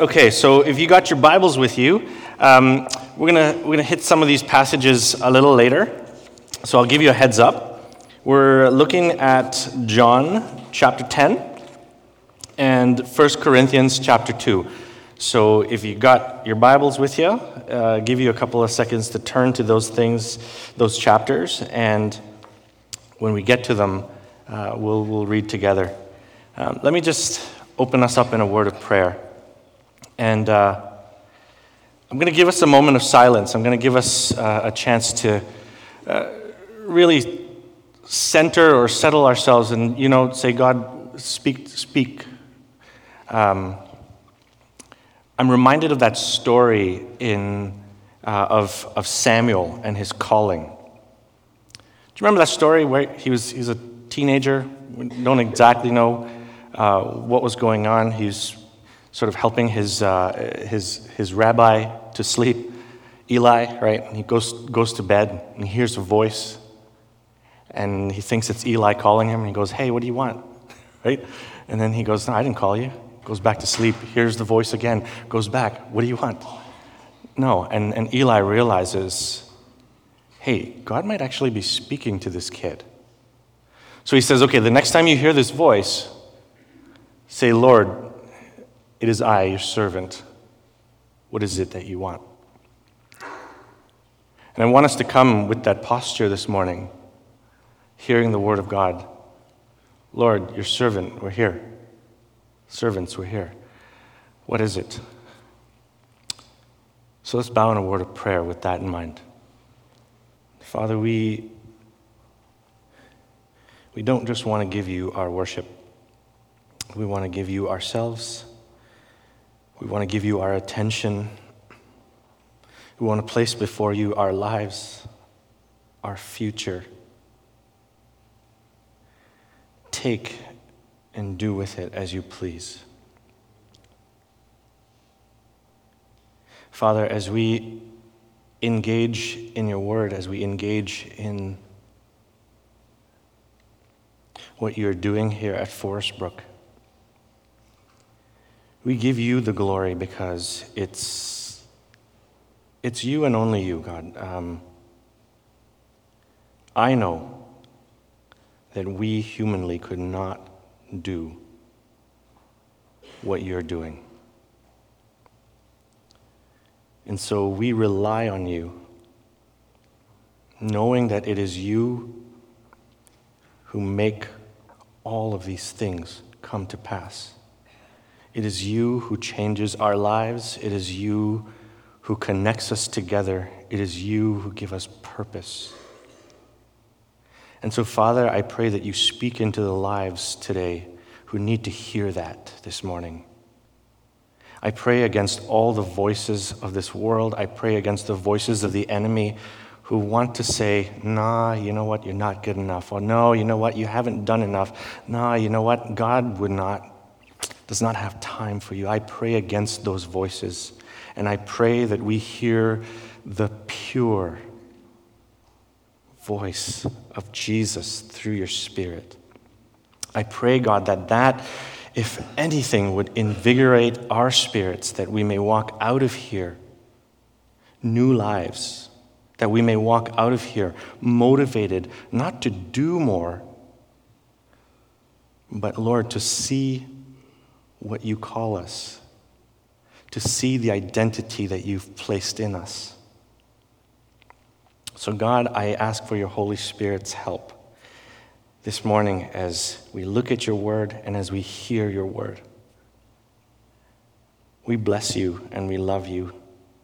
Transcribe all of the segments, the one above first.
Okay, so if you got your Bibles with you, um, we're going we're gonna hit some of these passages a little later. So I'll give you a heads up. We're looking at John chapter 10 and 1 Corinthians chapter 2. So if you got your Bibles with you, uh, give you a couple of seconds to turn to those things, those chapters, and when we get to them, uh, we'll, we'll read together. Um, let me just open us up in a word of prayer. And uh, I'm going to give us a moment of silence. I'm going to give us uh, a chance to uh, really center or settle ourselves and, you know, say, God, speak, speak. Um, I'm reminded of that story in, uh, of, of Samuel and his calling. Do you remember that story where he was, he was a teenager? We don't exactly know uh, what was going on. He's sort of helping his, uh, his, his rabbi to sleep, Eli, right? And he goes, goes to bed and he hears a voice and he thinks it's Eli calling him and he goes, Hey, what do you want? right? And then he goes, No, I didn't call you. Goes back to sleep, hears the voice again, goes back, What do you want? No. And, and Eli realizes, Hey, God might actually be speaking to this kid. So he says, Okay, the next time you hear this voice, say, Lord, it is I, your servant. What is it that you want? And I want us to come with that posture this morning, hearing the word of God. Lord, your servant, we're here. Servants, we're here. What is it? So let's bow in a word of prayer with that in mind. Father, we, we don't just want to give you our worship, we want to give you ourselves. We want to give you our attention. We want to place before you our lives, our future. Take and do with it as you please. Father, as we engage in your word, as we engage in what you're doing here at Forest Brook, we give you the glory because it's, it's you and only you, God. Um, I know that we humanly could not do what you're doing. And so we rely on you, knowing that it is you who make all of these things come to pass. It is you who changes our lives. It is you who connects us together. It is you who give us purpose. And so, Father, I pray that you speak into the lives today who need to hear that this morning. I pray against all the voices of this world. I pray against the voices of the enemy who want to say, nah, you know what, you're not good enough. Or no, you know what, you haven't done enough. Nah, you know what, God would not does not have time for you. I pray against those voices. And I pray that we hear the pure voice of Jesus through your Spirit. I pray, God, that that, if anything, would invigorate our spirits, that we may walk out of here new lives, that we may walk out of here motivated not to do more, but, Lord, to see what you call us, to see the identity that you've placed in us. So, God, I ask for your Holy Spirit's help this morning as we look at your word and as we hear your word. We bless you and we love you.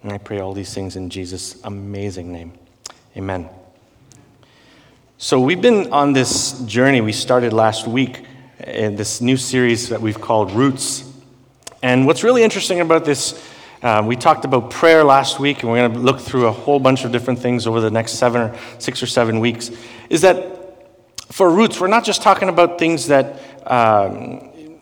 And I pray all these things in Jesus' amazing name. Amen. So, we've been on this journey we started last week in this new series that we've called Roots. And what's really interesting about this, uh, we talked about prayer last week, and we're going to look through a whole bunch of different things over the next seven or six or seven weeks, is that for Roots, we're not just talking about things that, um,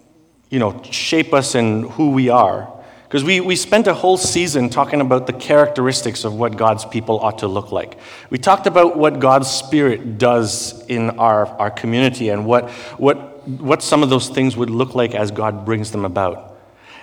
you know, shape us and who we are. Because we, we spent a whole season talking about the characteristics of what God's people ought to look like. We talked about what God's Spirit does in our, our community and what, what what some of those things would look like as God brings them about.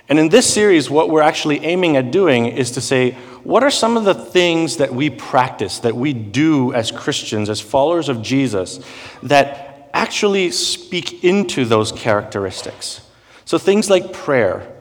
And in this series, what we're actually aiming at doing is to say, what are some of the things that we practice, that we do as Christians, as followers of Jesus, that actually speak into those characteristics? So things like prayer,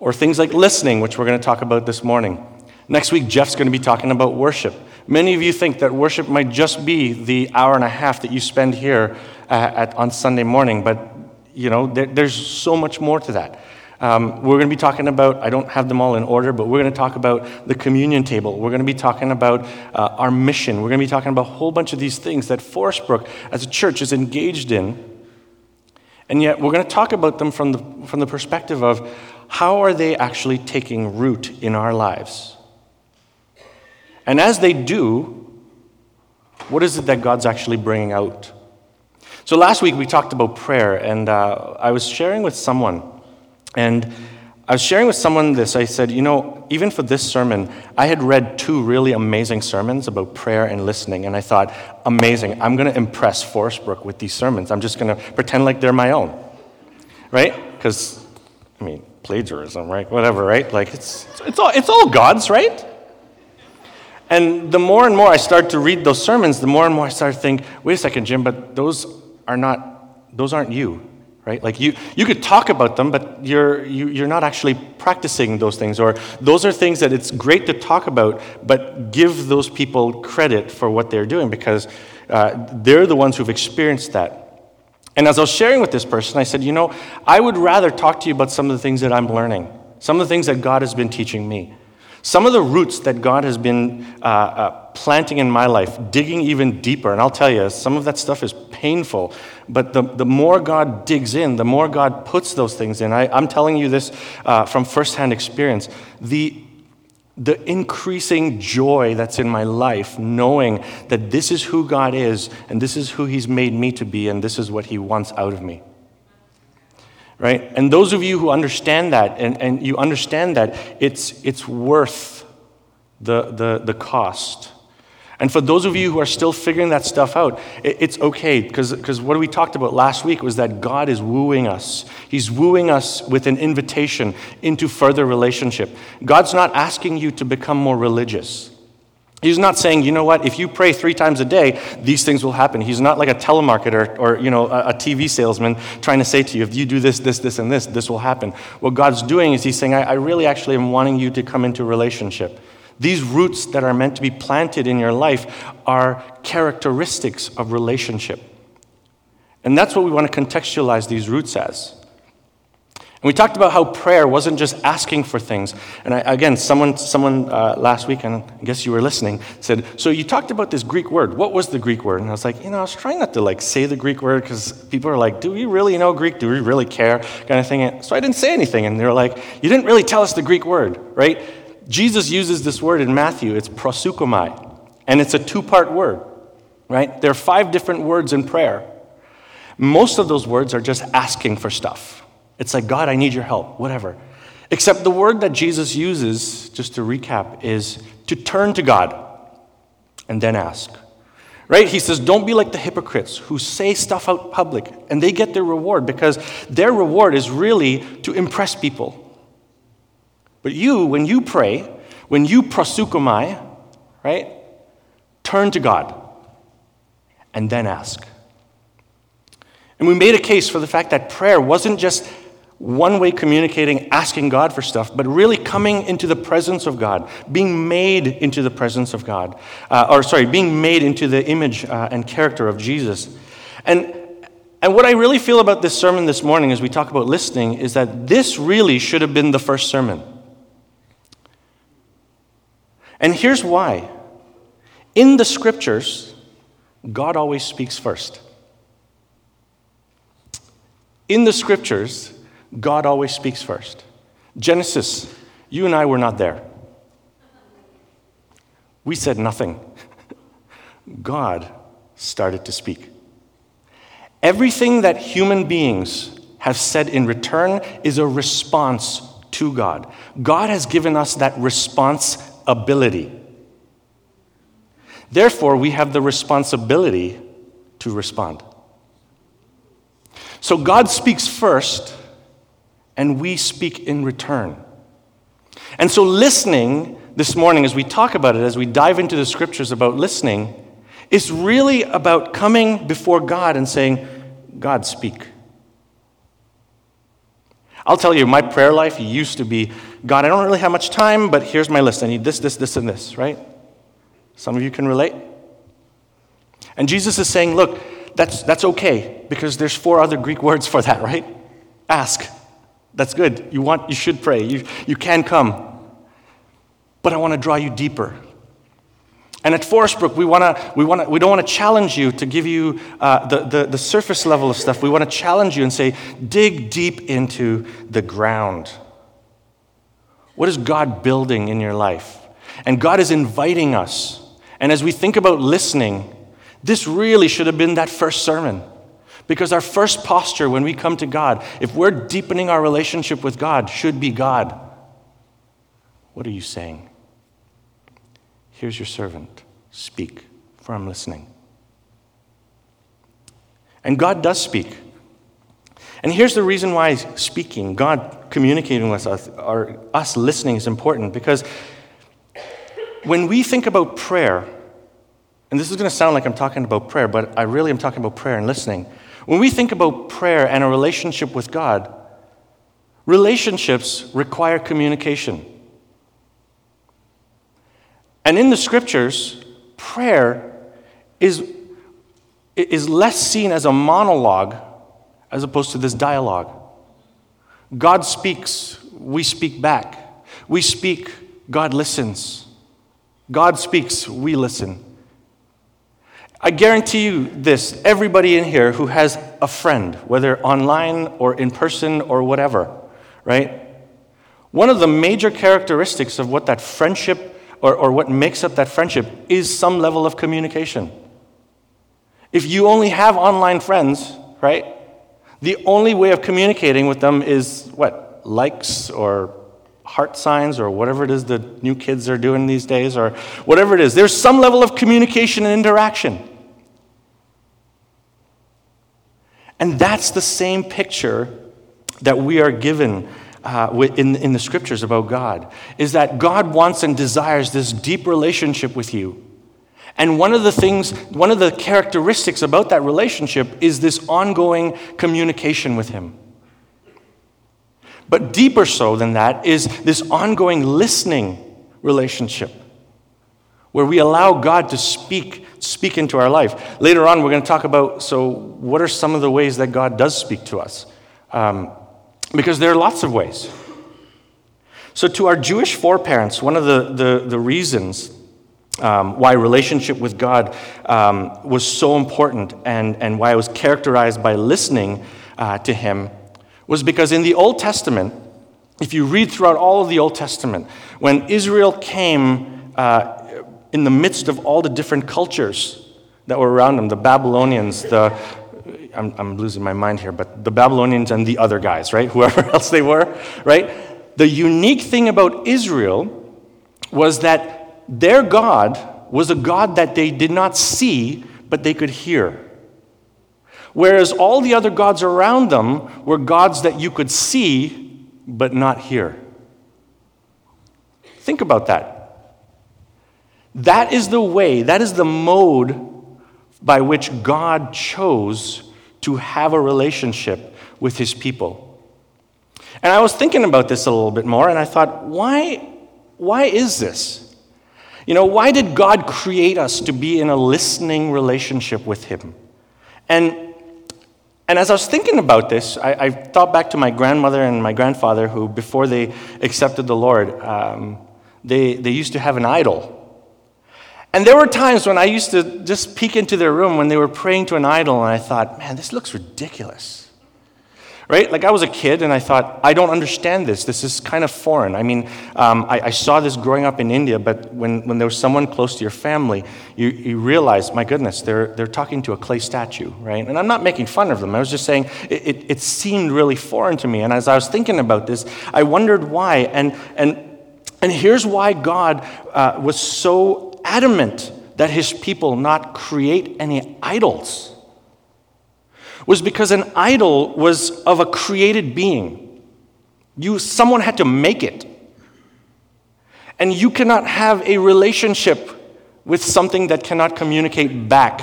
or things like listening, which we're going to talk about this morning. Next week, Jeff's going to be talking about worship. Many of you think that worship might just be the hour and a half that you spend here uh, at, on Sunday morning, but you know, there, there's so much more to that. Um, we're going to be talking about, I don't have them all in order, but we're going to talk about the communion table. We're going to be talking about uh, our mission. We're going to be talking about a whole bunch of these things that Forest Brook as a church is engaged in. And yet, we're going to talk about them from the, from the perspective of how are they actually taking root in our lives? And as they do, what is it that God's actually bringing out? So last week we talked about prayer, and uh, I was sharing with someone, and I was sharing with someone this. I said, you know, even for this sermon, I had read two really amazing sermons about prayer and listening, and I thought, amazing, I'm going to impress Forest Brook with these sermons. I'm just going to pretend like they're my own, right? Because, I mean, plagiarism, right? Whatever, right? Like, it's, it's, all, it's all God's, right? And the more and more I start to read those sermons, the more and more I start to think, wait a second, Jim, but those are not, those aren't you, right? Like you, you could talk about them, but you're, you, you're not actually practicing those things. Or those are things that it's great to talk about, but give those people credit for what they're doing because uh, they're the ones who've experienced that. And as I was sharing with this person, I said, you know, I would rather talk to you about some of the things that I'm learning, some of the things that God has been teaching me. Some of the roots that God has been uh, uh, planting in my life, digging even deeper, and I'll tell you, some of that stuff is painful, but the, the more God digs in, the more God puts those things in. I, am telling you this uh, from firsthand experience. The, the increasing joy that's in my life, knowing that this is who God is, and this is who He's made me to be, and this is what He wants out of me right? And those of you who understand that and, and you understand that it's, it's worth the, the, the cost. And for those of you who are still figuring that stuff out, it, it's okay because what we talked about last week was that God is wooing us. He's wooing us with an invitation into further relationship. God's not asking you to become more religious. He's not saying, you know what, if you pray three times a day, these things will happen. He's not like a telemarketer or, you know, a, a TV salesman trying to say to you, if you do this, this, this, and this, this will happen. What God's doing is He's saying, I, I really actually am wanting you to come into relationship. These roots that are meant to be planted in your life are characteristics of relationship. And that's what we want to contextualize these roots as. And we talked about how prayer wasn't just asking for things. And I, again, someone, someone uh, last week, and I guess you were listening, said, "So you talked about this Greek word. What was the Greek word?" And I was like, "You know, I was trying not to like say the Greek word because people are like, do we really know Greek? Do we really care?" Kind of thing. So I didn't say anything, and they were like, "You didn't really tell us the Greek word, right?" Jesus uses this word in Matthew. It's proseuchomai, and it's a two-part word, right? There are five different words in prayer. Most of those words are just asking for stuff it's like, God, I need your help, whatever. Except the word that Jesus uses, just to recap, is to turn to God and then ask. Right? He says, don't be like the hypocrites who say stuff out public and they get their reward because their reward is really to impress people. But you, when you pray, when you proseuchomai, right, turn to God and then ask. And we made a case for the fact that prayer wasn't just one way communicating, asking God for stuff, but really coming into the presence of God, being made into the presence of God, uh, or sorry, being made into the image uh, and character of Jesus. And, and what I really feel about this sermon this morning as we talk about listening is that this really should have been the first sermon. And here's why. In the scriptures, God always speaks first. In the scriptures, God always speaks first. Genesis, you and I were not there. We said nothing. God started to speak. Everything that human beings have said in return is a response to God. God has given us that response ability. Therefore, we have the responsibility to respond. So God speaks first and we speak in return. And so, listening this morning, as we talk about it, as we dive into the scriptures about listening, is really about coming before God and saying, God, speak. I'll tell you, my prayer life used to be God, I don't really have much time, but here's my list. I need this, this, this, and this, right? Some of you can relate. And Jesus is saying, look, that's, that's okay because there's four other Greek words for that, right? Ask. That's good. You want, you should pray. You, you can come. But I want to draw you deeper. And at Forest Brook, we, wanna, we, wanna, we don't want to challenge you to give you uh, the, the, the surface level of stuff. We want to challenge you and say, dig deep into the ground. What is God building in your life? And God is inviting us. And as we think about listening, this really should have been that first sermon. Because our first posture when we come to God, if we're deepening our relationship with God, should be God. What are you saying? Here's your servant. Speak, for I'm listening. And God does speak. And here's the reason why speaking, God communicating with us, or us listening is important because when we think about prayer, and this is going to sound like I'm talking about prayer, but I really am talking about prayer and listening. When we think about prayer and a relationship with God, relationships require communication. And in the scriptures, prayer is, is less seen as a monologue as opposed to this dialogue. God speaks, we speak back. We speak, God listens. God speaks, we listen. I guarantee you this everybody in here who has a friend, whether online or in person or whatever, right? One of the major characteristics of what that friendship or, or what makes up that friendship is some level of communication. If you only have online friends, right, the only way of communicating with them is what? Likes or heart signs or whatever it is the new kids are doing these days or whatever it is. There's some level of communication and interaction. And that's the same picture that we are given uh, in, in the scriptures about God, is that God wants and desires this deep relationship with you. And one of the things, one of the characteristics about that relationship is this ongoing communication with Him. But deeper so than that is this ongoing listening relationship where we allow God to speak speak into our life. Later on, we're going to talk about so, what are some of the ways that God does speak to us? Um, because there are lots of ways. So, to our Jewish foreparents, one of the, the, the reasons um, why relationship with God um, was so important and, and why it was characterized by listening uh, to Him was because in the Old Testament, if you read throughout all of the Old Testament, when Israel came uh, in the midst of all the different cultures that were around them, the Babylonians, the I'm, I'm losing my mind here, but the Babylonians and the other guys, right? Whoever else they were, right? The unique thing about Israel was that their God was a God that they did not see, but they could hear. Whereas all the other gods around them were gods that you could see but not hear. Think about that. That is the way, that is the mode by which God chose to have a relationship with his people. And I was thinking about this a little bit more, and I thought, why, why is this? You know, why did God create us to be in a listening relationship with him? And and as I was thinking about this, I, I, thought back to my grandmother and my grandfather, who, before they accepted the Lord, um, they, they used to have an idol. And there were times when I used to just peek into their room when they were praying to an idol, and I thought, man, this looks ridiculous right? Like I was a kid and I thought, I don't understand this. This is kind of foreign. I mean, um, I, I, saw this growing up in India, but when, when there was someone close to your family, you, you realize, my goodness, they're, they're talking to a clay statue, right? And I'm not making fun of them. I was just saying it, it, it seemed really foreign to me. And as I was thinking about this, I wondered why. And, and, and here's why God uh, was so adamant that his people not create any idols was because an idol was of a created being. You, someone had to make it. And you cannot have a relationship with something that cannot communicate back.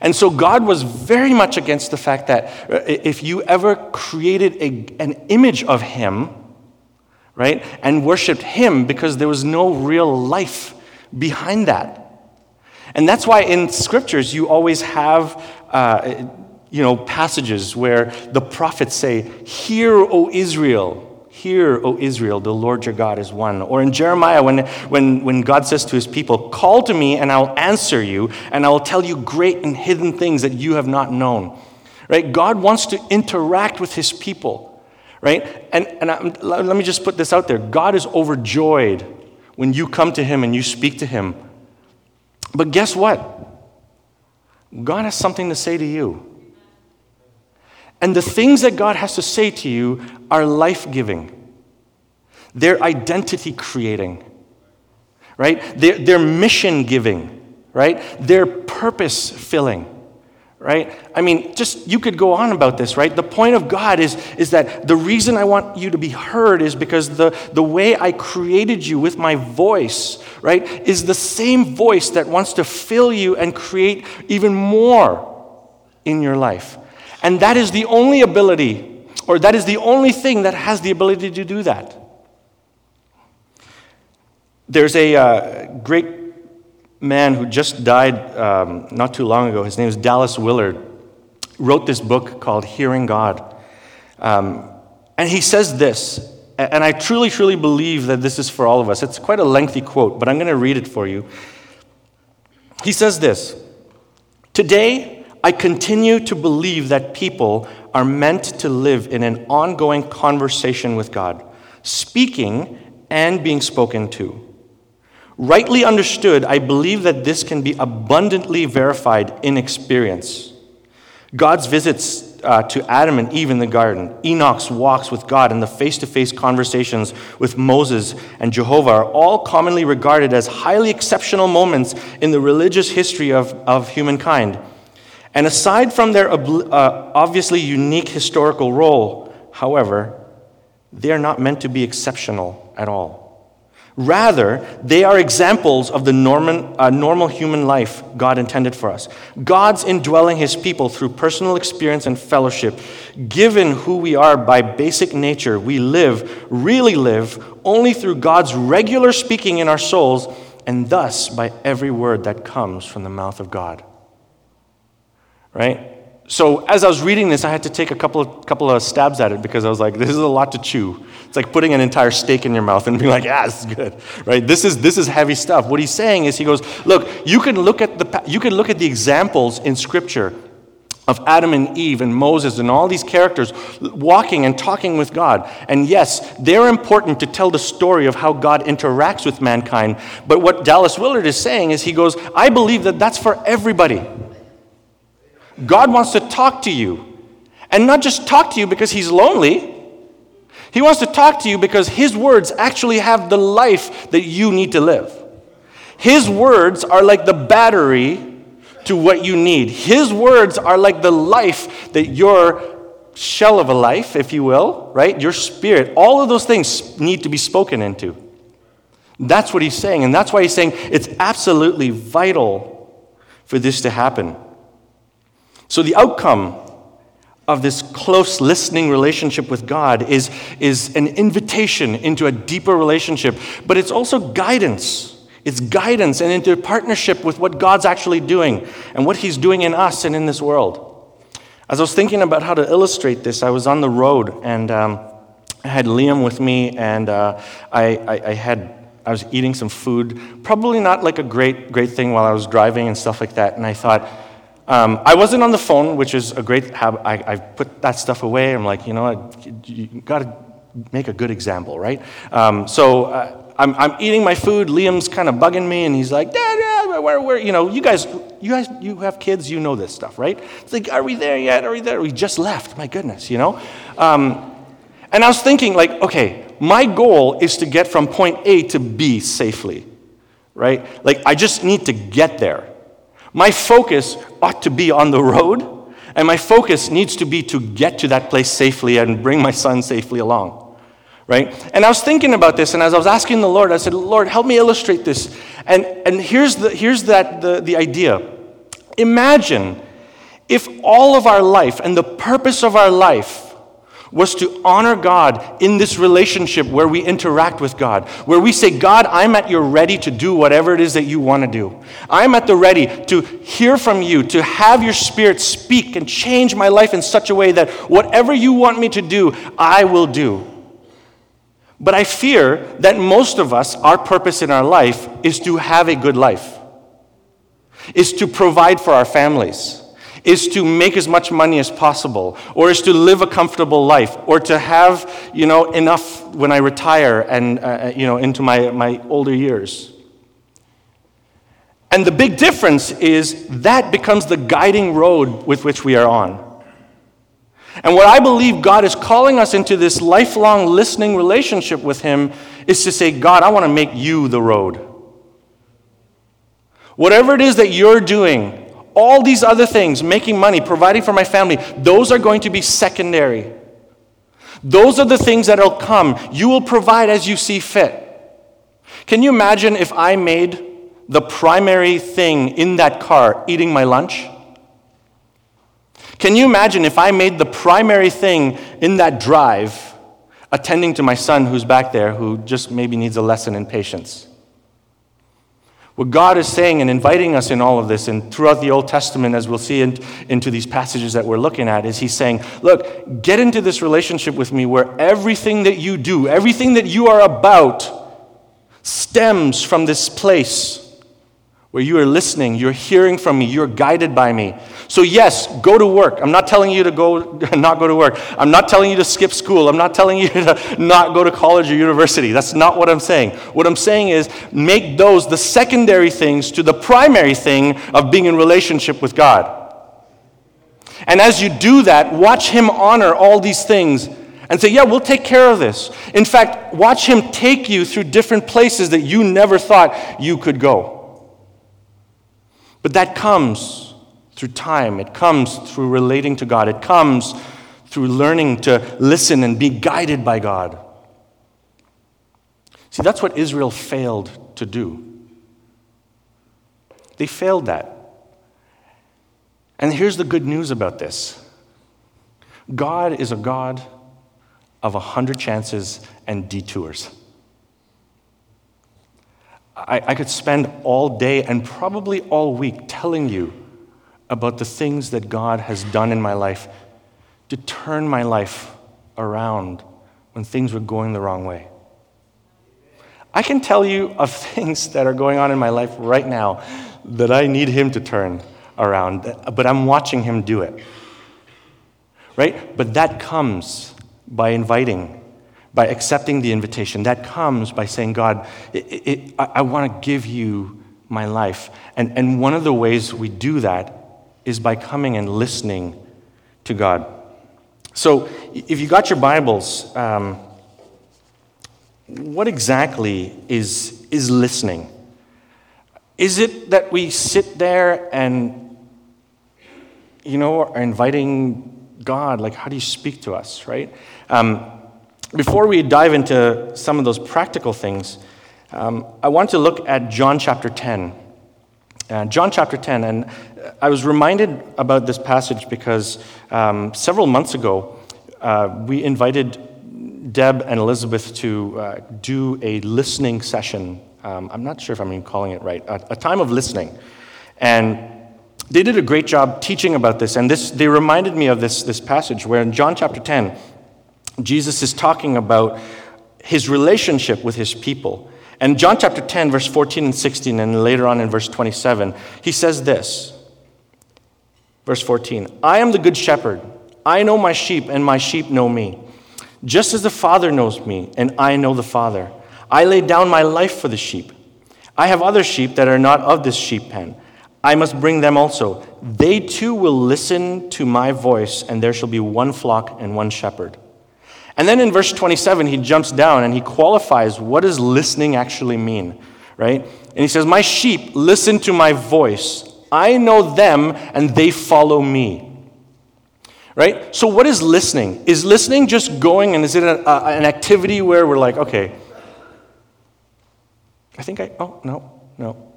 And so God was very much against the fact that uh, if you ever created a, an image of Him, right, and worshiped Him because there was no real life behind that. And that's why in scriptures you always have. Uh, you know, passages where the prophets say, Hear, O Israel, hear, O Israel, the Lord your God is one. Or in Jeremiah, when, when, when God says to his people, Call to me and I'll answer you, and I will tell you great and hidden things that you have not known. Right? God wants to interact with his people. Right? And, and I, let me just put this out there God is overjoyed when you come to him and you speak to him. But guess what? God has something to say to you. And the things that God has to say to you are life giving, they're identity creating, right? They're, they're mission giving, right? They're purpose filling right? I mean, just you could go on about this, right? The point of God is, is that the reason I want you to be heard is because the, the way I created you with my voice, right, is the same voice that wants to fill you and create even more in your life. And that is the only ability, or that is the only thing that has the ability to do that. There's a uh, great man who just died um, not too long ago. His name is Dallas Willard. Wrote this book called Hearing God. Um, and he says this, and I truly, truly believe that this is for all of us. It's quite a lengthy quote, but I'm going to read it for you. He says this Today, I continue to believe that people are meant to live in an ongoing conversation with God, speaking and being spoken to. Rightly understood, I believe that this can be abundantly verified in experience. God's visits uh, to Adam and Eve in the garden, Enoch's walks with God, and the face to face conversations with Moses and Jehovah are all commonly regarded as highly exceptional moments in the religious history of, of humankind. And aside from their uh, obviously unique historical role, however, they are not meant to be exceptional at all. Rather, they are examples of the normal, uh, normal human life God intended for us. God's indwelling his people through personal experience and fellowship. Given who we are by basic nature, we live, really live, only through God's regular speaking in our souls, and thus by every word that comes from the mouth of God right? So as I was reading this, I had to take a couple of, couple of stabs at it because I was like, this is a lot to chew. It's like putting an entire steak in your mouth and being like, yeah, this is good, right? This is, this is heavy stuff. What he's saying is he goes, look, you can look at the, you can look at the examples in Scripture of Adam and Eve and Moses and all these characters walking and talking with God. And yes, they're important to tell the story of how God interacts with mankind. But what Dallas Willard is saying is he goes, I believe that that's for everybody. God wants to talk to you. And not just talk to you because He's lonely. He wants to talk to you because His words actually have the life that you need to live. His words are like the battery to what you need. His words are like the life that your shell of a life, if you will, right? Your spirit, all of those things need to be spoken into. That's what he's saying. And that's why he's saying it's absolutely vital for this to happen. So, the outcome of this close listening relationship with God is, is an invitation into a deeper relationship, but it's also guidance. It's guidance and into partnership with what God's actually doing and what He's doing in us and in this world. As I was thinking about how to illustrate this, I was on the road and um, I had Liam with me, and uh, I, I, I had I was eating some food, probably not like a great, great thing while I was driving and stuff like that. And I thought, um, I wasn't on the phone, which is a great habit. I, I put that stuff away. I'm like, you know, you got to make a good example, right? Um, so uh, I'm, I'm eating my food. Liam's kind of bugging me, and he's like, Dad, where, where, you know, you guys, you guys, you have kids, you know this stuff, right? It's like, are we there yet? Are we there? We just left. My goodness, you know. Um, and I was thinking, like, okay, my goal is to get from point A to B safely, right? Like, I just need to get there. My focus ought to be on the road And my focus needs to be to get to that place safely and bring my son safely along. Right? And I was thinking about this, and as I was asking the Lord, I said, Lord, help me illustrate this. And, and here's, the, here's that, the, the idea. Imagine if all of our life and the purpose of our life was to honor God in this relationship where we interact with God, where we say, God, I'm at your ready to do whatever it is that you want to do. I'm at the ready to hear from you, to have your spirit speak and change my life in such a way that whatever you want me to do, I will do. But I fear that most of us, our purpose in our life is to have a good life, is to provide for our families is to make as much money as possible, or is to live a comfortable life, or to have, you know, enough when I retire and, uh, uh, you know, into my, my older years. And the big difference is that becomes the guiding road with which we are on. And what I believe God is calling us into this lifelong listening relationship with Him is to say, God, I want to make you the road. Whatever it is that you're doing, all these other things, making money, providing for my family, those are going to be secondary. Those are the things that will come. You will provide as you see fit. Can you imagine if I made the primary thing in that car eating my lunch? Can you imagine if I made the primary thing in that drive attending to my son who's back there who just maybe needs a lesson in patience? What God is saying and inviting us in all of this, and throughout the Old Testament, as we'll see in, into these passages that we're looking at, is He's saying, Look, get into this relationship with me where everything that you do, everything that you are about, stems from this place where you are listening, you're hearing from me, you're guided by me. So, yes, go to work. I'm not telling you to go not go to work. I'm not telling you to skip school. I'm not telling you to not go to college or university. That's not what I'm saying. What I'm saying is make those the secondary things to the primary thing of being in relationship with God. And as you do that, watch Him honor all these things and say, Yeah, we'll take care of this. In fact, watch Him take you through different places that you never thought you could go. But that comes through time, it comes through relating to God, it comes through learning to listen and be guided by God. See, that's what Israel failed to do. They failed that. And here's the good news about this God is a God of a hundred chances and detours. I, I could spend all day and probably all week telling you about the things that God has done in my life to turn my life around when things were going the wrong way. I can tell you of things that are going on in my life right now that I need Him to turn around, but I'm watching Him do it. Right? But that comes by inviting by accepting the invitation. That comes by saying, God, it, it, I, I want to give you my life. And, and one of the ways we do that is by coming and listening to God. So, if you got your Bibles, um, what exactly is, is listening? Is it that we sit there and, you know, are inviting God? Like, how do you speak to us, right? Um, before we dive into some of those practical things, um, I want to look at John chapter 10. Uh, John chapter 10, and I was reminded about this passage because um, several months ago, uh, we invited Deb and Elizabeth to uh, do a listening session. Um, I'm not sure if I'm even calling it right, a, a time of listening. And they did a great job teaching about this, and this, they reminded me of this, this passage where in John chapter 10, Jesus is talking about his relationship with his people. And John chapter 10, verse 14 and 16, and later on in verse 27, he says this. Verse 14 I am the good shepherd. I know my sheep, and my sheep know me. Just as the Father knows me, and I know the Father. I lay down my life for the sheep. I have other sheep that are not of this sheep pen. I must bring them also. They too will listen to my voice, and there shall be one flock and one shepherd. And then in verse 27, he jumps down and he qualifies what does listening actually mean, right? And he says, My sheep listen to my voice. I know them and they follow me. Right? So, what is listening? Is listening just going and is it a, a, an activity where we're like, okay, I think I, oh, no, no.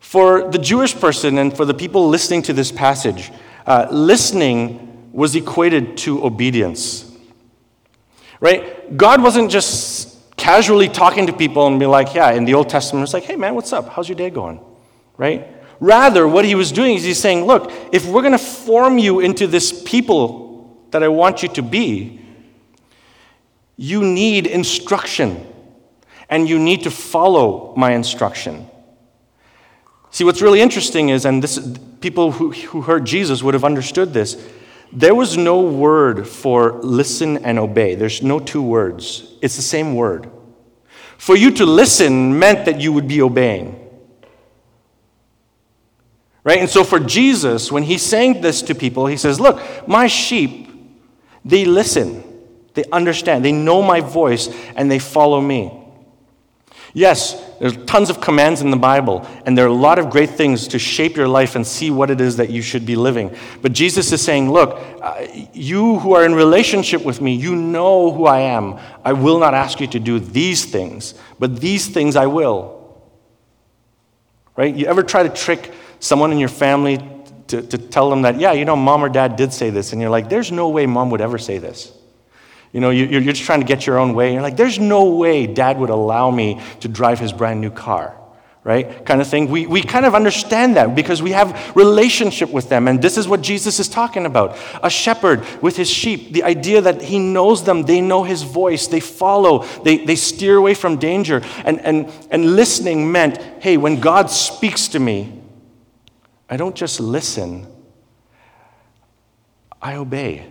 For the Jewish person and for the people listening to this passage, uh, listening was equated to obedience. Right? God wasn't just casually talking to people and be like, yeah, in the Old Testament, it's like, hey man, what's up? How's your day going? Right? Rather, what he was doing is he's saying, look, if we're going to form you into this people that I want you to be, you need instruction and you need to follow my instruction. See, what's really interesting is, and this, people who, who heard Jesus would have understood this, there was no word for listen and obey. There's no two words, it's the same word. For you to listen meant that you would be obeying. Right? And so for Jesus, when he's saying this to people, he says, Look, my sheep, they listen, they understand, they know my voice, and they follow me. Yes, there's tons of commands in the Bible, and there are a lot of great things to shape your life and see what it is that you should be living. But Jesus is saying, Look, uh, you who are in relationship with me, you know who I am. I will not ask you to do these things, but these things I will. Right? You ever try to trick someone in your family to, to tell them that, yeah, you know, mom or dad did say this, and you're like, There's no way mom would ever say this. You know, you're just trying to get your own way. You're like, there's no way dad would allow me to drive his brand new car, right? Kind of thing. We, we kind of understand that because we have relationship with them. And this is what Jesus is talking about. A shepherd with his sheep, the idea that he knows them, they know his voice, they follow, they, they steer away from danger. And, and, and listening meant, hey, when God speaks to me, I don't just listen, I obey.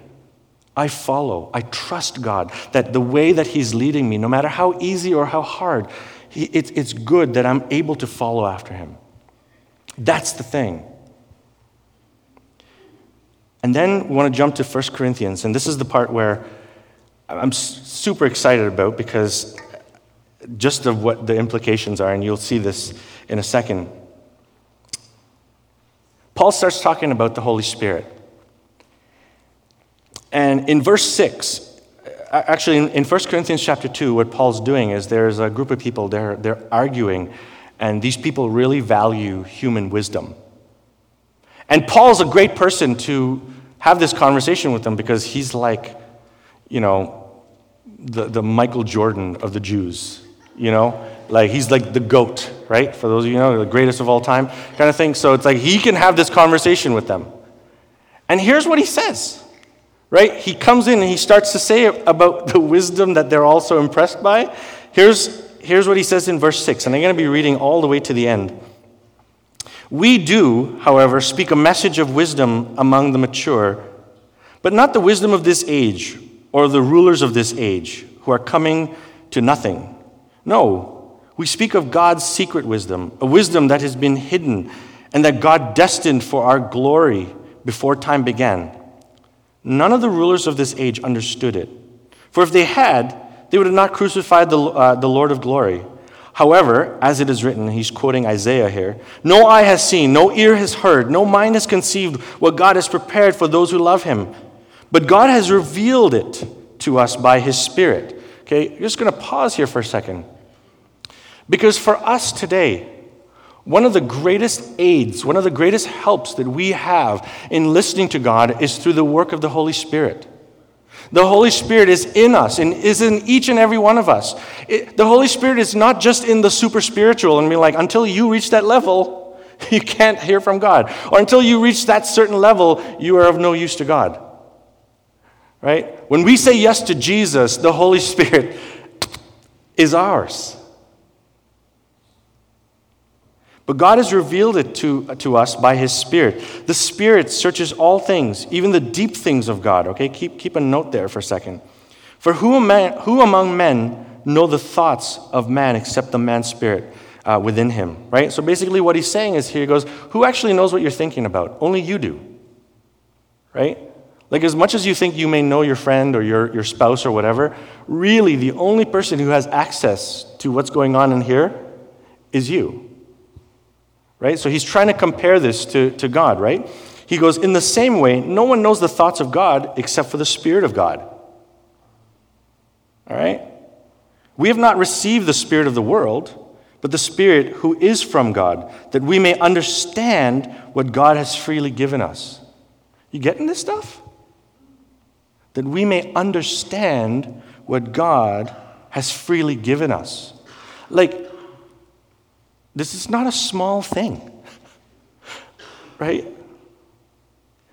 I follow. I trust God that the way that He's leading me, no matter how easy or how hard, it's good that I'm able to follow after Him. That's the thing. And then we want to jump to 1 Corinthians, and this is the part where I'm super excited about because just of what the implications are, and you'll see this in a second. Paul starts talking about the Holy Spirit. And in verse 6, actually in, in 1 Corinthians chapter 2, what Paul's doing is there's a group of people, they're, they're arguing, and these people really value human wisdom. And Paul's a great person to have this conversation with them because he's like, you know, the, the Michael Jordan of the Jews, you know? Like he's like the goat, right? For those of you know, the greatest of all time kind of thing. So it's like he can have this conversation with them. And here's what he says right? He comes in and he starts to say about the wisdom that they're also impressed by. Here's, here's what he says in verse 6, and I'm going to be reading all the way to the end. We do, however, speak a message of wisdom among the mature, but not the wisdom of this age or the rulers of this age who are coming to nothing. No, we speak of God's secret wisdom, a wisdom that has been hidden and that God destined for our glory before time began. None of the rulers of this age understood it. For if they had, they would have not crucified the, uh, the Lord of glory. However, as it is written, he's quoting Isaiah here no eye has seen, no ear has heard, no mind has conceived what God has prepared for those who love him. But God has revealed it to us by his Spirit. Okay, I'm just going to pause here for a second. Because for us today, one of the greatest aids, one of the greatest helps that we have in listening to God is through the work of the Holy Spirit. The Holy Spirit is in us and is in each and every one of us. It, the Holy Spirit is not just in the super spiritual and be like, until you reach that level, you can't hear from God. Or until you reach that certain level, you are of no use to God. Right? When we say yes to Jesus, the Holy Spirit is ours. But God has revealed it to, to us by His Spirit. The Spirit searches all things, even the deep things of God. Okay, keep, keep a note there for a second. For who, man, who among men know the thoughts of man except the man's spirit uh, within him? Right? So basically, what he's saying is here he goes, Who actually knows what you're thinking about? Only you do. Right? Like, as much as you think you may know your friend or your, your spouse or whatever, really the only person who has access to what's going on in here is you right? So he's trying to compare this to, to God, right? He goes, In the same way, no one knows the thoughts of God except for the Spirit of God. All right? We have not received the Spirit of the world, but the Spirit who is from God, that we may understand what God has freely given us. You getting this stuff? That we may understand what God has freely given us. Like, this is not a small thing, right?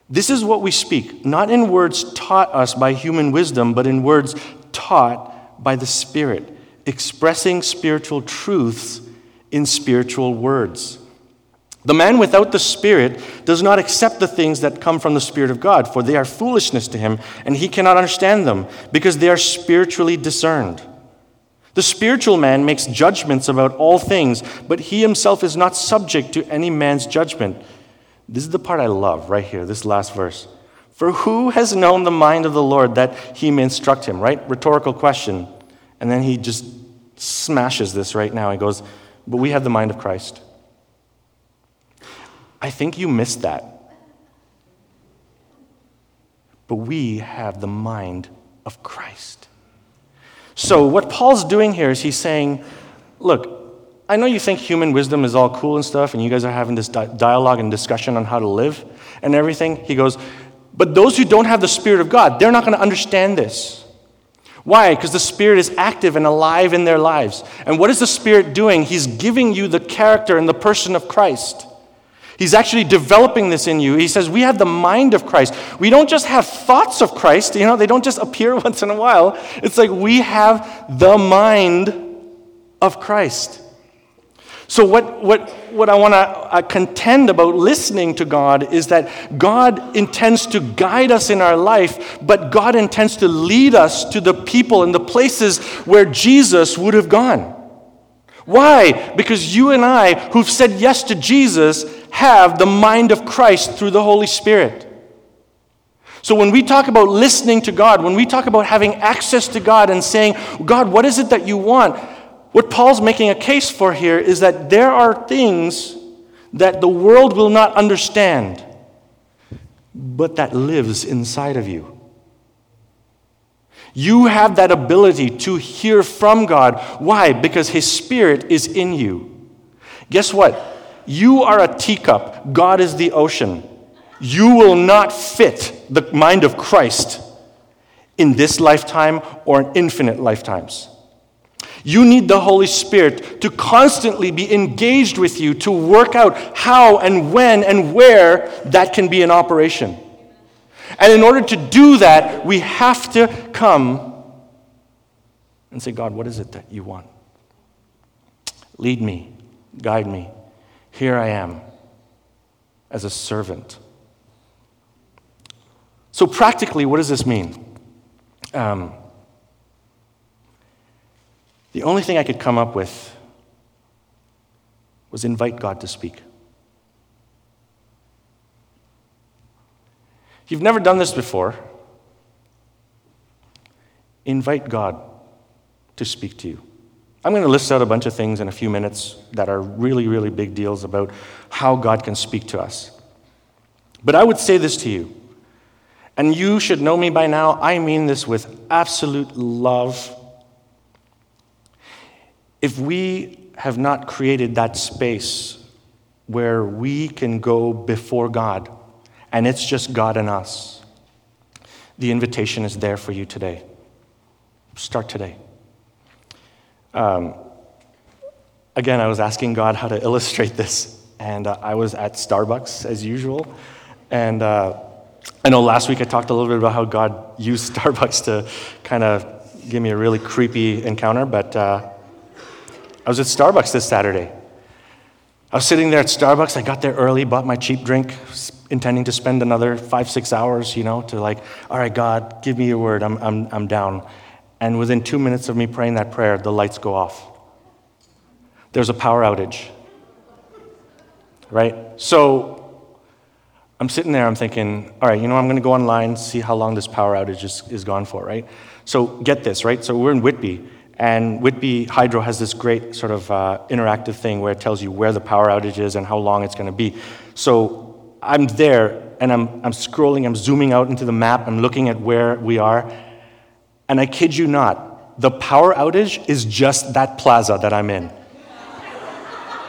This is what we speak, not in words taught us by human wisdom, but in words taught by the Spirit expressing spiritual truths in spiritual words. The man without the Spirit does not accept the things that come from the Spirit of God, for they are foolishness to him, and he cannot understand them, because they are spiritually discerned. The spiritual man makes judgments about all things, but he himself is not subject to any man's judgment. This is the part I love right here, this last verse. For who has known the mind of the Lord that he may instruct him, right? Rhetorical question. And then he just smashes this right now. He goes, But we have the mind of Christ. I think you missed that. But we have the mind of Christ. So, what Paul's doing here is he's saying, Look, I know you think human wisdom is all cool and stuff, and you guys are having this di- dialogue and discussion on how to live and everything. He goes, But those who don't have the Spirit of God, they're not going to understand this. Why? Because the Spirit is active and alive in their lives. And what is the Spirit doing? He's giving you the character and the person of Christ. He's actually developing this in you. He says, We have the mind of Christ. We don't just have thoughts of Christ, you know, they don't just appear once in a while. It's like we have the mind of Christ. So, what, what, what I want to uh, contend about listening to God is that God intends to guide us in our life, but God intends to lead us to the people and the places where Jesus would have gone. Why? Because you and I, who've said yes to Jesus, have the mind of Christ through the Holy Spirit. So, when we talk about listening to God, when we talk about having access to God and saying, God, what is it that you want? What Paul's making a case for here is that there are things that the world will not understand, but that lives inside of you. You have that ability to hear from God. Why? Because His Spirit is in you. Guess what? You are a teacup, God is the ocean. You will not fit the mind of Christ in this lifetime or in infinite lifetimes. You need the Holy Spirit to constantly be engaged with you to work out how and when and where that can be in operation. And in order to do that, we have to come and say, God, what is it that you want? Lead me, guide me. Here I am as a servant. So, practically, what does this mean? Um, the only thing I could come up with was invite God to speak. If you've never done this before, invite God to speak to you. I'm going to list out a bunch of things in a few minutes that are really, really big deals about how God can speak to us. But I would say this to you, and you should know me by now. I mean this with absolute love if we have not created that space where we can go before God and it's just God and us, the invitation is there for you today. Start today. Um, again, I was asking God how to illustrate this, and uh, I was at Starbucks as usual. And uh, I know last week I talked a little bit about how God used Starbucks to kind of give me a really creepy encounter, but. Uh, I was at Starbucks this Saturday. I was sitting there at Starbucks. I got there early, bought my cheap drink, intending to spend another five, six hours, you know, to like, all right, God, give me your word. I'm, I'm, I'm down. And within two minutes of me praying that prayer, the lights go off. There's a power outage. Right? So I'm sitting there, I'm thinking, all right, you know, I'm going to go online, see how long this power outage is, is gone for, right? So get this, right? So we're in Whitby. And Whitby Hydro has this great sort of uh, interactive thing where it tells you where the power outage is and how long it's going to be. So I'm there, and I'm, I'm scrolling, I'm zooming out into the map, I'm looking at where we are. And I kid you not, the power outage is just that plaza that I'm in.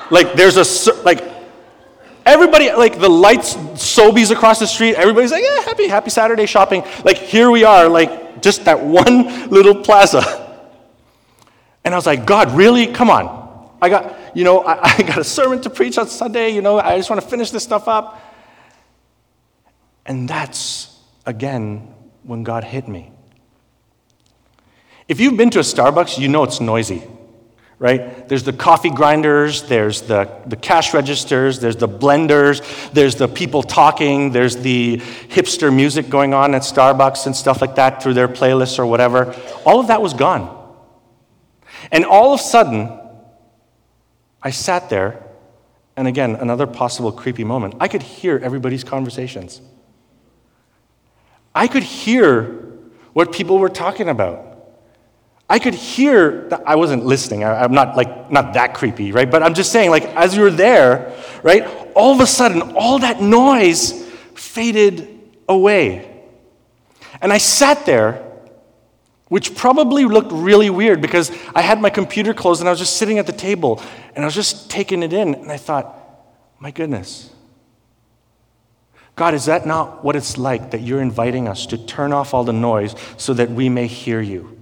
like, there's a, like, everybody, like, the lights, Sobeys across the street, everybody's like, yeah, happy, happy Saturday shopping. Like, here we are, like, just that one little plaza. And I was like, God, really? Come on. I got, you know, I, I got a sermon to preach on Sunday, you know, I just want to finish this stuff up. And that's, again, when God hit me. If you've been to a Starbucks, you know it's noisy, right? There's the coffee grinders, there's the, the cash registers, there's the blenders, there's the people talking, there's the hipster music going on at Starbucks and stuff like that through their playlists or whatever. All of that was gone. And all of a sudden, I sat there, and again, another possible creepy moment. I could hear everybody's conversations. I could hear what people were talking about. I could hear, I wasn't listening, I, am not like, not that creepy, right? But I'm just saying, like, as you were there, right, all of a sudden, all that noise faded away. And I sat there, which probably looked really weird because I had my computer closed and I was just sitting at the table and I was just taking it in. And I thought, my goodness, God, is that not what it's like that you're inviting us to turn off all the noise so that we may hear you?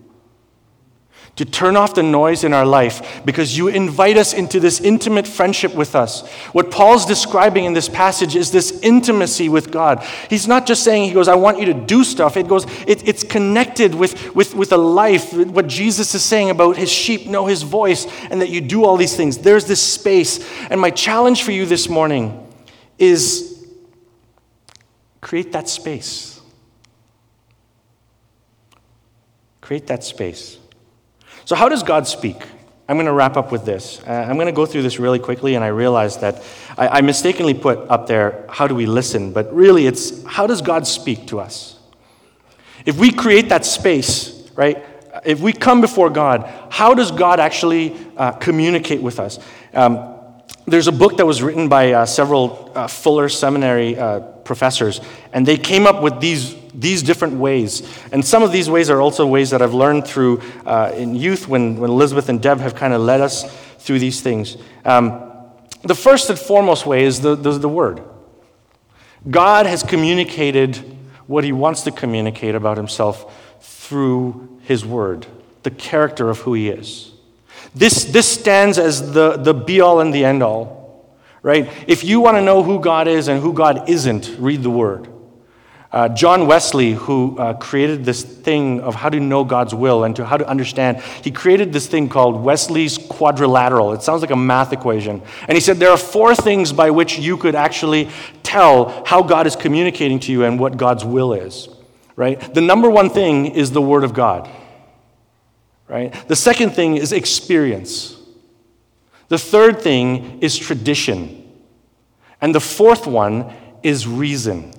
To turn off the noise in our life because you invite us into this intimate friendship with us. What Paul's describing in this passage is this intimacy with God. He's not just saying, He goes, I want you to do stuff. It goes, it, it's connected with, with, with a life, what Jesus is saying about His sheep know His voice and that you do all these things. There's this space. And my challenge for you this morning is Create that space. Create that space. So, how does God speak? I'm going to wrap up with this. Uh, I'm going to go through this really quickly, and I realize that I, I mistakenly put up there, how do we listen? But really, it's how does God speak to us? If we create that space, right? If we come before God, how does God actually uh, communicate with us? Um, there's a book that was written by uh, several uh, Fuller Seminary uh, professors, and they came up with these, these different ways. And some of these ways are also ways that I've learned through uh, in youth when, when Elizabeth and Deb have kind of led us through these things. Um, the first and foremost way is the, the, the Word. God has communicated what He wants to communicate about Himself through His Word, the character of who He is. This, this stands as the, the be all and the end all, right? If you want to know who God is and who God isn't, read the Word. Uh, John Wesley, who uh, created this thing of how to know God's will and to how to understand, he created this thing called Wesley's quadrilateral. It sounds like a math equation. And he said there are four things by which you could actually tell how God is communicating to you and what God's will is. Right? The number one thing is the Word of God right? The second thing is experience. The third thing is tradition. And the fourth one is reason.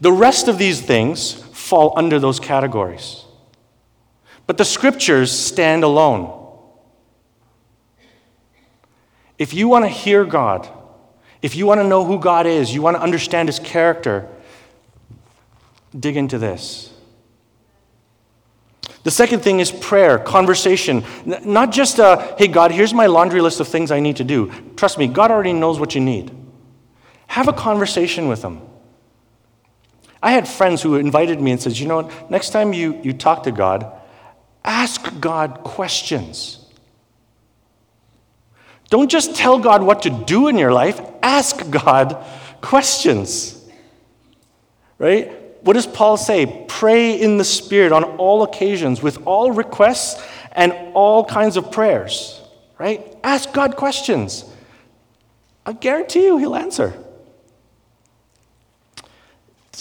The rest of these things fall under those categories. But the scriptures stand alone. If you want to hear God, if you want to know who God is, you want to understand his character, dig into this. The second thing is prayer, conversation. Not just a, hey, God, here's my laundry list of things I need to do. Trust me, God already knows what you need. Have a conversation with Him. I had friends who invited me and said, you know what, next time you, you talk to God, ask God questions. Don't just tell God what to do in your life, ask God questions. Right? what does Paul say? Pray in the Spirit on all occasions with all requests and all kinds of prayers, right? Ask God questions. I guarantee you he'll answer.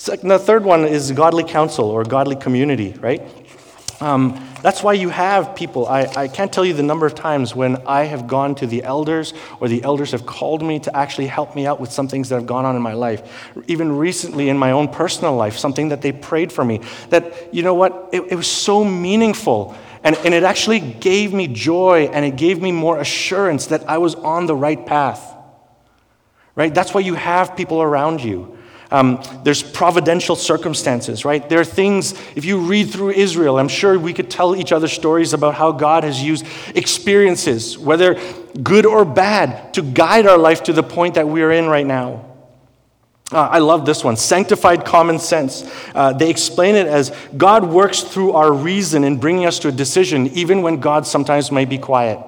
The third one is godly counsel or godly community, right? Um, that's why you have people. I, I can't tell you the number of times when I have gone to the elders or the elders have called me to actually help me out with some things that have gone on in my life. Even recently in my own personal life, something that they prayed for me. That, you know what, it, it was so meaningful. And, and it actually gave me joy and it gave me more assurance that I was on the right path. Right? That's why you have people around you. Um, there's providential circumstances, right? There are things, if you read through Israel, I'm sure we could tell each other stories about how God has used experiences, whether good or bad, to guide our life to the point that we are in right now. Uh, I love this one sanctified common sense. Uh, they explain it as God works through our reason in bringing us to a decision, even when God sometimes may be quiet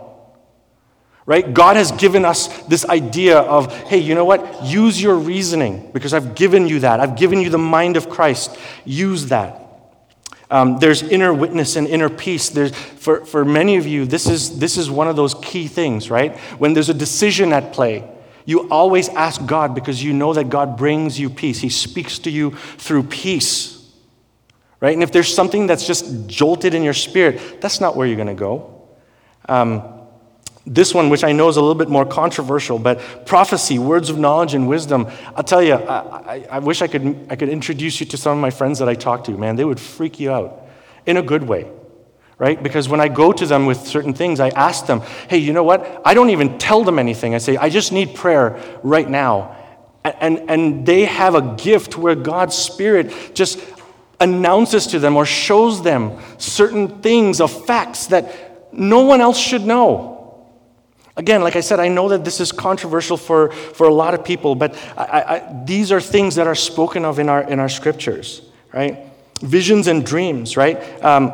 right? God has given us this idea of, hey, you know what? Use your reasoning because I've given you that. I've given you the mind of Christ. Use that. Um, there's inner witness and inner peace. There's, for, for many of you, this is, this is one of those key things, right? When there's a decision at play, you always ask God because you know that God brings you peace. He speaks to you through peace, right? And if there's something that's just jolted in your spirit, that's not where you're going to go. Um, this one, which I know is a little bit more controversial, but prophecy, words of knowledge and wisdom. I'll tell you, I, I, I, wish I could, I could introduce you to some of my friends that I talk to. Man, they would freak you out in a good way, right? Because when I go to them with certain things, I ask them, hey, you know what? I don't even tell them anything. I say, I just need prayer right now. And, and they have a gift where God's Spirit just announces to them or shows them certain things of facts that no one else should know. Again, like I said, I know that this is controversial for, for a lot of people, but I, I, these are things that are spoken of in our, in our scriptures, right? Visions and dreams, right? Um,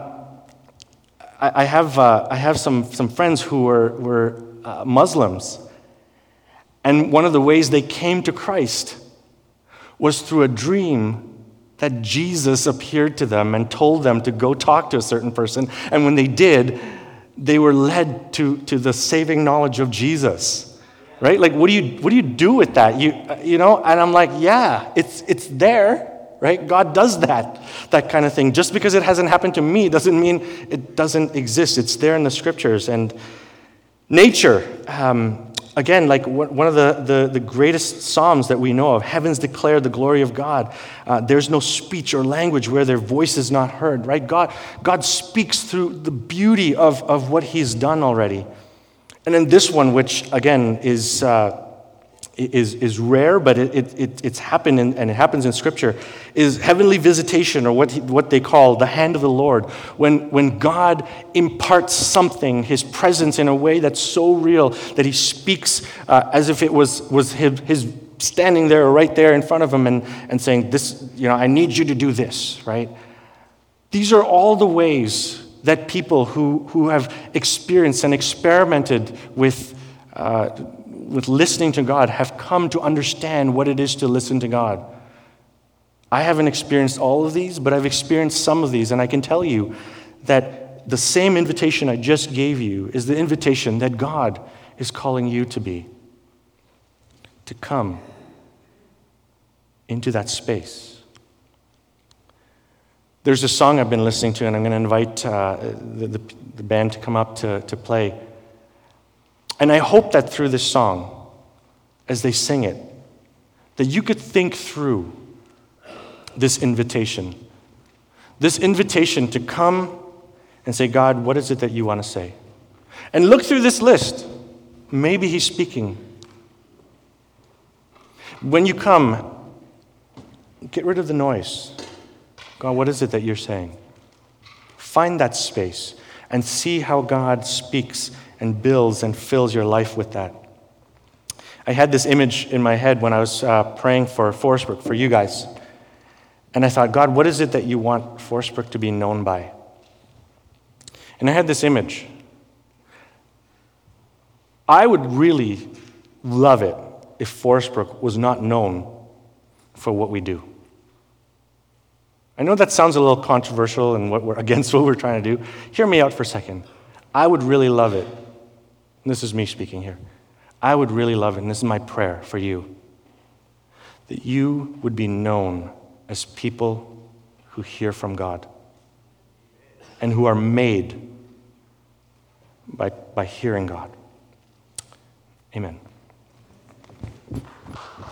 I, I, have, uh, I have some, some friends who were, were uh, Muslims, and one of the ways they came to Christ was through a dream that Jesus appeared to them and told them to go talk to a certain person. And when they did, they were led to, to the saving knowledge of Jesus. Right? Like, what do you, what do, you do with that? You, you know? And I'm like, yeah, it's, it's there. Right? God does that, that kind of thing. Just because it hasn't happened to me doesn't mean it doesn't exist. It's there in the scriptures. And nature, um, again, like one of the, the, the, greatest Psalms that we know of heavens declare the glory of God. Uh, there's no speech or language where their voice is not heard, right? God, God speaks through the beauty of, of what He's done already. And then this one, which again is. Uh, is, is rare, but it, it, it's happened in, and it happens in Scripture, is heavenly visitation, or what, he, what they call the hand of the Lord. When, when God imparts something, his presence, in a way that's so real that he speaks uh, as if it was, was his, his standing there right there in front of him and, and saying, this, you know, I need you to do this, right? These are all the ways that people who, who have experienced and experimented with uh, with listening to God have come to understand what it is to listen to God. I haven't experienced all of these, but I've experienced some of these, and I can tell you that the same invitation I just gave you is the invitation that God is calling you to be to come into that space. There's a song I've been listening to, and I'm going to invite uh, the, the, the band to come up to, to play. And I hope that through this song, as they sing it, that you could think through this invitation. This invitation to come and say, God, what is it that you want to say? And look through this list. Maybe He's speaking. When you come, get rid of the noise. God, what is it that you're saying? Find that space and see how God speaks and builds and fills your life with that. I had this image in my head when I was uh, praying for Forestbrook, for you guys. And I thought, God, what is it that you want Forestbrook to be known by? And I had this image. I would really love it if Forestbrook was not known for what we do. I know that sounds a little controversial and what we're against what we're trying to do. Hear me out for a second. I would really love it this is me speaking here. I would really love and this is my prayer for you, that you would be known as people who hear from God and who are made by, by hearing God. Amen.